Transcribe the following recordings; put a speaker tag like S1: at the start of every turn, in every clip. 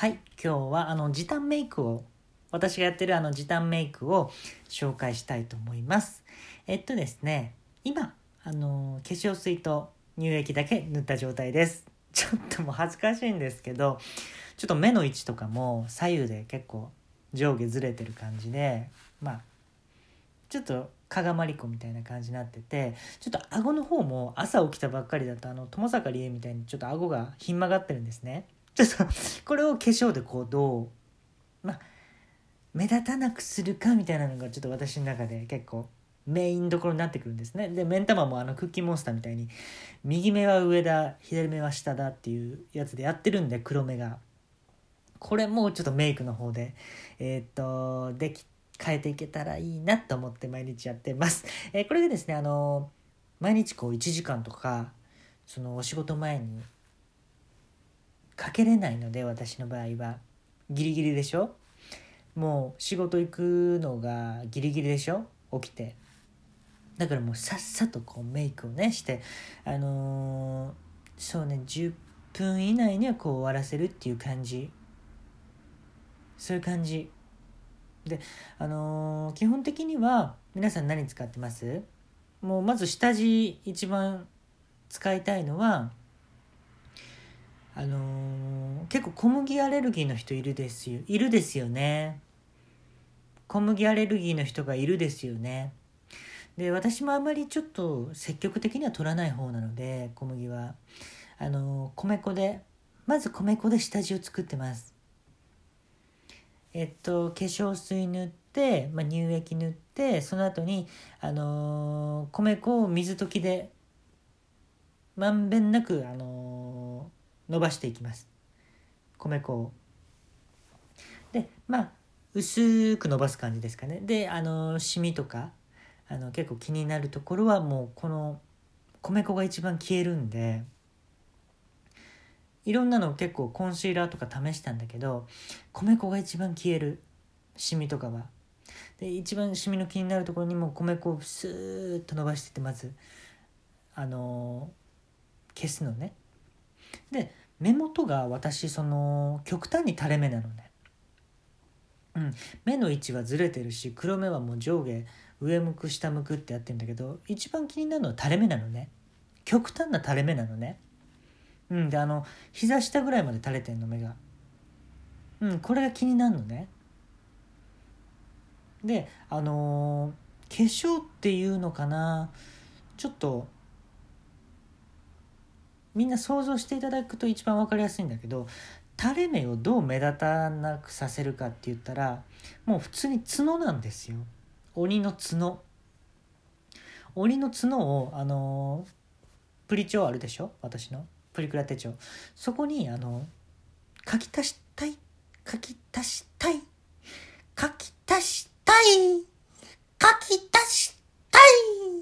S1: はい今日はあの時短メイクを私がやってるあの時短メイクを紹介したいと思います。えっとですね今あの化粧水と乳液だけ塗った状態です。ちょっともう恥ずかしいんですけどちょっと目の位置とかも左右で結構上下ずれてる感じでまあちょっと加賀まりこみたいな感じになっててちょっと顎の方も朝起きたばっかりだとあの友坂理恵みたいにちょっと顎がひん曲がってるんですね。ちょっとこれを化粧でこうどうまあ目立たなくするかみたいなのがちょっと私の中で結構メインどころになってくるんですねで目ん玉もあのクッキーモンスターみたいに右目は上だ左目は下だっていうやつでやってるんで黒目がこれもちょっとメイクの方でえー、っとでき変えていけたらいいなと思って毎日やってます。えー、これでですね、あの毎日こう1時間とか、そのお仕事前にかけれないので、私の場合は。ギリギリでしょ？もう仕事行くのがギリギリでしょ？起きて。だからもうさっさとこうメイクをねして、あのー、そうね、10分以内にはこう終わらせるっていう感じ。そういう感じ。であのー、基本的には皆さん何使ってます？もうまず下地一番使いたいのはあのー、結構小麦アレルギーの人いるですよいるですよね。小麦アレルギーの人がいるですよね。で私もあまりちょっと積極的には取らない方なので小麦は。あの、米粉でまず米粉で下地を作ってます。えっと、化粧水塗って、まあ、乳液塗ってその後にあのー、米粉を水溶きでまんべんなく、あの、伸ばしていきます米粉を。でまあ薄く伸ばす感じですかねであの、シミとかあの結構気になるところはもうこの米粉が一番消えるんで。いろんなの結構コンシーラーとか試したんだけど米粉が一番消えるシミとかはで一番シミの気になるところにも米粉をスーッと伸ばしててまずあのー、消すのねで目元が私その極端に垂れ目なのね。うん。目の位置はずれてるし黒目はもう上下上向く下向くってやってんだけど一番気になるのは垂れ目なのね。極端な垂れ目なのね。うん。であの膝下ぐらいまで垂れてんの目が。うん。これが気になるのね。であのー、化粧っていうのかな。ちょっとみんな想像していただくと一番分かりやすいんだけど垂れ目をどう目立たなくさせるかって言ったらもう普通に角なんですよ。鬼の角。鬼の角をあのプリチョあるでしょ？私の。プリクラ手帳。そこにあの書き足したい書き足したい書き足したい書き足したい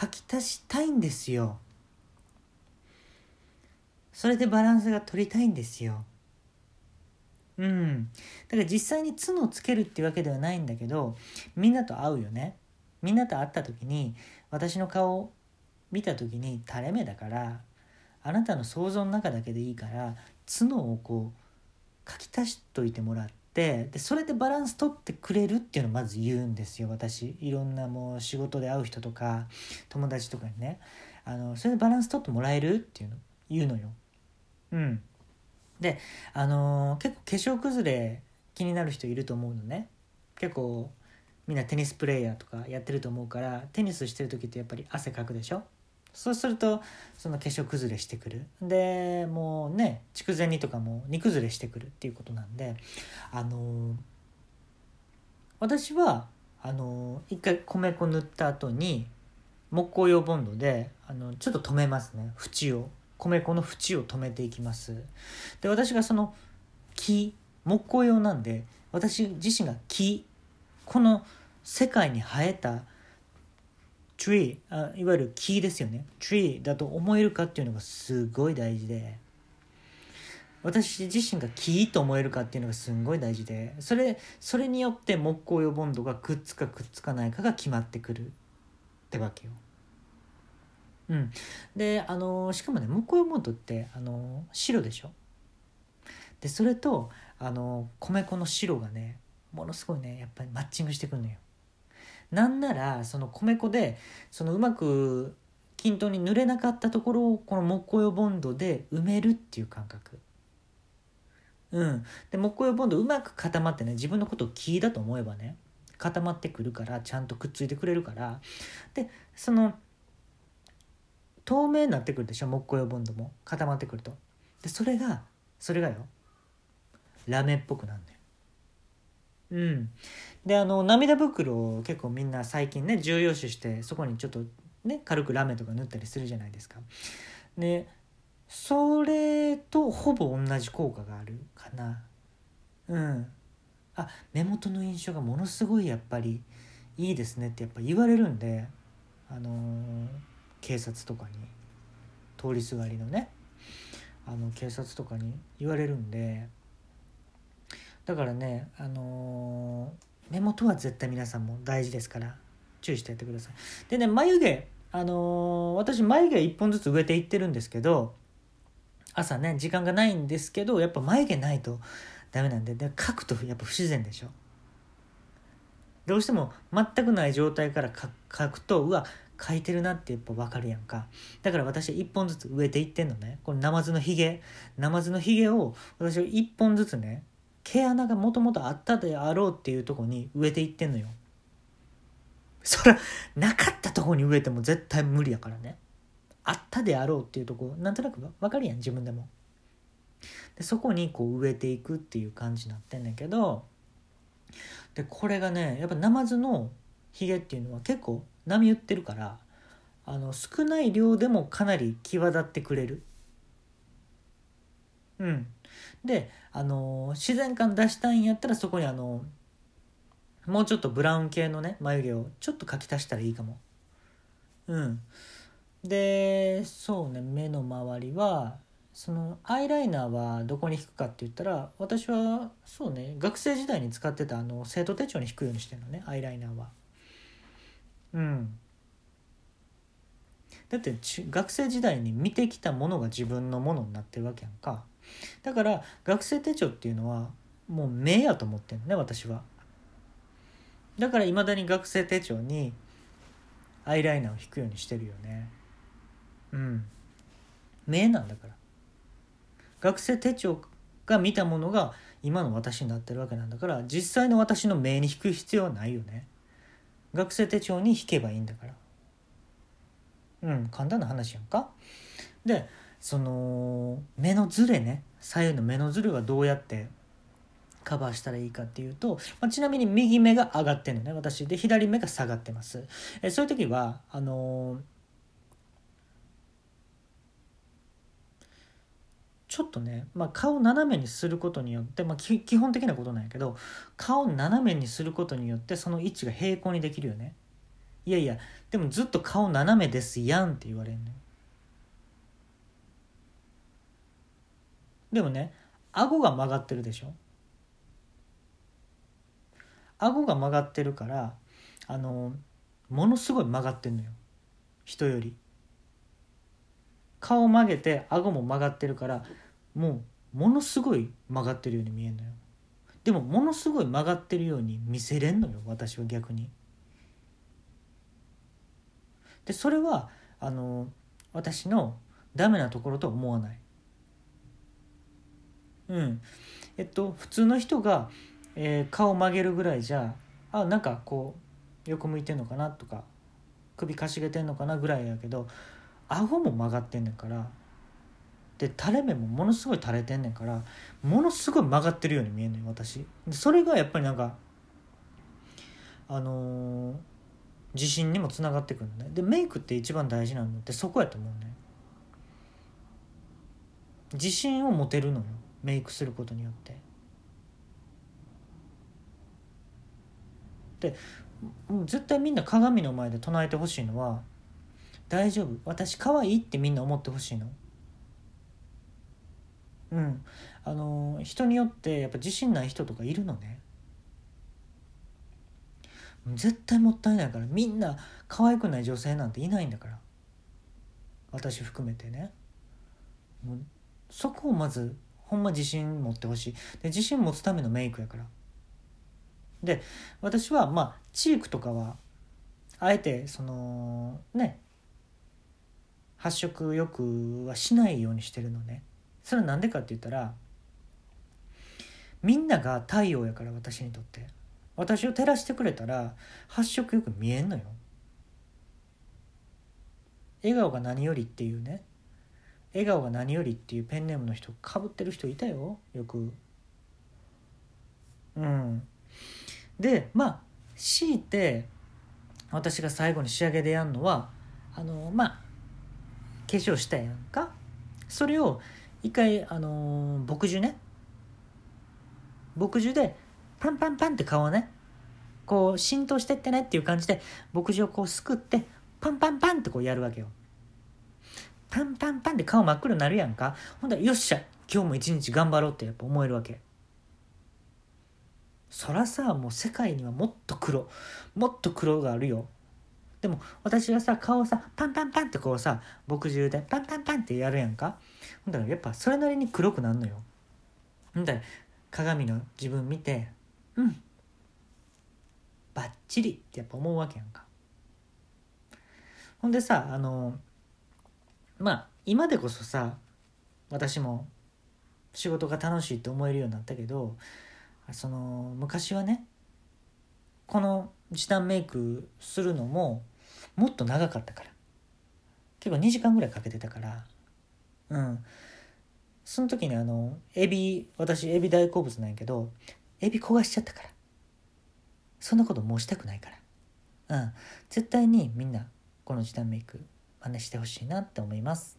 S1: 書き足したいんですよ。それでバランスが取りたいんですよ。うん。だから実際に角をつけるっていうわけではないんだけどみんなと会うよね。みんなと会った時に私の顔を見た時に垂れ目だからあなたの想像の中だけでいいから角をこう書き足しといてもらってでそれでバランス取ってくれるっていうのをまず言うんですよ私。いろんなもう仕事で会う人とか友達とかにね。あのそれでバランス取ってもらえるっていうの言うのよ。うん、であの結構化粧崩れ気になる人いると思うのね。結構みんなテニスプレーヤーとかやってると思うからテニスしてる時ってやっぱり汗かくでしょ？そうするとその化粧崩れしてくる。でもうね筑前煮とかも煮崩れしてくるっていうことなんであの私はあの一回米粉塗った後に木工用ボンドであのちょっと止めますね。縁を。米粉の縁を止めていきます。で私がその木木工用なんで私自身が木この世界に生えた tree あいわゆる木ですよね。tree だと思えるかっていうのがすごい大事で。私自身が木と思えるかっていうのがすごい大事で。それそれによって木工用ボンドがくっつかくっつかないかが決まってくるってわけよ。うん、であのしかもね木工用ボンドってあの白でしょ？でそれとあの米粉の白がねものすごいねやっぱりマッチングしてくるのよ。なんならその米粉でそのうまく均等に塗れなかったところをこの木工用ボンドで埋めるっていう感覚。うん。で木工用ボンドうまく固まってね自分のことを木だと思えばね固まってくるからちゃんとくっついてくれるから。でその透明になってくるでしょ木工用ボンドも。固まってくると。でそれがそれがよ。ラメっぽくなるのよ。うん。であの涙袋を結構みんな最近ね重要視してそこにちょっとね軽くラメとか塗ったりするじゃないですか。でそれとほぼ同じ効果があるかな。うん。あ目元の印象がものすごいやっぱりいいですねってやっぱ言われるんであのー警察とかに通りすがりのねあの警察とかに言われるんでだからねあのー目元は絶対皆さんも大事ですから注意してやってください。でね眉毛あのー私眉毛1本ずつ植えていってるんですけど朝ね時間がないんですけどやっぱ眉毛ないとダメなんでで描くとやっぱ不自然でしょ。どうしても全くない状態から描くとうわ描いてるなってやっぱ分かるやんか。だから私1本ずつ植えていってんのね。このナマズのヒゲ。ナマズのヒゲを私は1本ずつね毛穴がもともとあったであろうっていうとこに植えていってんのよ。そらなかったとこに植えても絶対無理やからね。あったであろうっていうとこなんとなく分かるやん自分でも。でそこにこう植えていくっていう感じになってんねんけどでこれがねやっぱナマズのヒゲっていうのは結構波打ってるからあの少ない量でもかなり際立ってくれる。うん。であの自然感出したいんやったらそこにあのもうちょっとブラウン系のね眉毛をちょっと描き足したらいいかも。うん。でそうね目の周りはそのアイライナーはどこに引くかって言ったら私はそうね学生時代に使ってたあの生徒手帳に引くようにしてるのねアイライナーは。うん。だって学生時代に見てきたものが自分のものになってるわけやんか。だから学生手帳っていうのはもう目やと思ってんのね私は。だからいまだに学生手帳にアイライナーを引くようにしてるよね。うん。目なんだから。学生手帳が見たものが今の私になってるわけなんだから実際の私の目に引く必要はないよね。学生手帳に引けばいいんだから。うん簡単な話やんか。でその目のズレね左右の目のズレはどうやってカバーしたらいいかっていうと、まあ、ちなみに右目が上がってるのね私で左目が下がってます。えそういう時はあのーちょっとね、まあ、顔斜めにすることによって、まあ、き基本的なことなんやけど顔斜めにすることによってその位置が平行にできるよね。いやいやでもずっと顔斜めですやんって言われるのよでもね顎が曲がってるでしょ？顎が曲がってるからあのものすごい曲がってんのよ。人より。顔曲げて顎も曲がってるからもうものすごい曲がってるように見えるのよ。でもものすごい曲がってるように見せれんのよ私は逆に。でそれはあの私のダメなところとは思わない。うん。えっと普通の人が、えー顔曲げるぐらいじゃあなんかこう横向いてんのかなとか首かしげてんのかなぐらいやけど顎も曲がってんねんからで垂れ目もものすごい垂れてんねんからものすごい曲がってるように見えんのよ私。それがやっぱりなんかあのー自信にもつながってくるのね。でメイクって一番大事なのってそこやと思うね。自信を持てるのよ。メイクすることによって。でもう絶対みんな鏡の前で唱えてほしいのは大丈夫私可愛いってみんな思ってほしいの。うん。あの人によってやっぱ自信ない人とかいるのね。絶対もったいないからみんな可愛くない女性なんていないんだから。私含めてね。もうそこをまずほんま自信持ってほしい。で自信持つためのメイクやから。で私はまあチークとかはあえてそのね発色よくはしないようにしてるのね。それは何でかって言ったらみんなが太陽やから私にとって。私を照らしてくれたら発色よく見えんのよ。笑顔が何よりっていうね。笑顔が何よりっていうペンネームの人かぶってる人いたよよく。うん。でまあ強いて私が最後に仕上げでやるのはあのまあ化粧したやんか。それを一回あの牧樹ね。牧樹でパンパンパンって顔をねこう浸透してってねっていう感じで牧樹をこうすくってパンパンパンってこうやるわけよ。パンパンパンって顔真っ黒になるやんか。ほんだらよっしゃ今日も一日頑張ろうってやっぱ思えるわけ。そらさもう世界にはもっと黒もっと黒があるよ。でも私がさ顔をさパンパンパンってこうさ墨汁でパンパンパンってやるやんか。ほんだらやっぱそれなりに黒くなるのよ。ほんだら鏡の自分見てうん。バッチリってやっぱ思うわけやんか。ほんでさあのまあ今でこそさ私も仕事が楽しいって思えるようになったけどその昔はねこの時短メイクするのももっと長かったから。結構2時間ぐらいかけてたから。うん。その時にあのエビ私エビ大好物なんやけどエビ焦がしちゃったから。そんなこと申したくないから。うん。絶対にみんなこの時短メイク真似してほしいなって思います。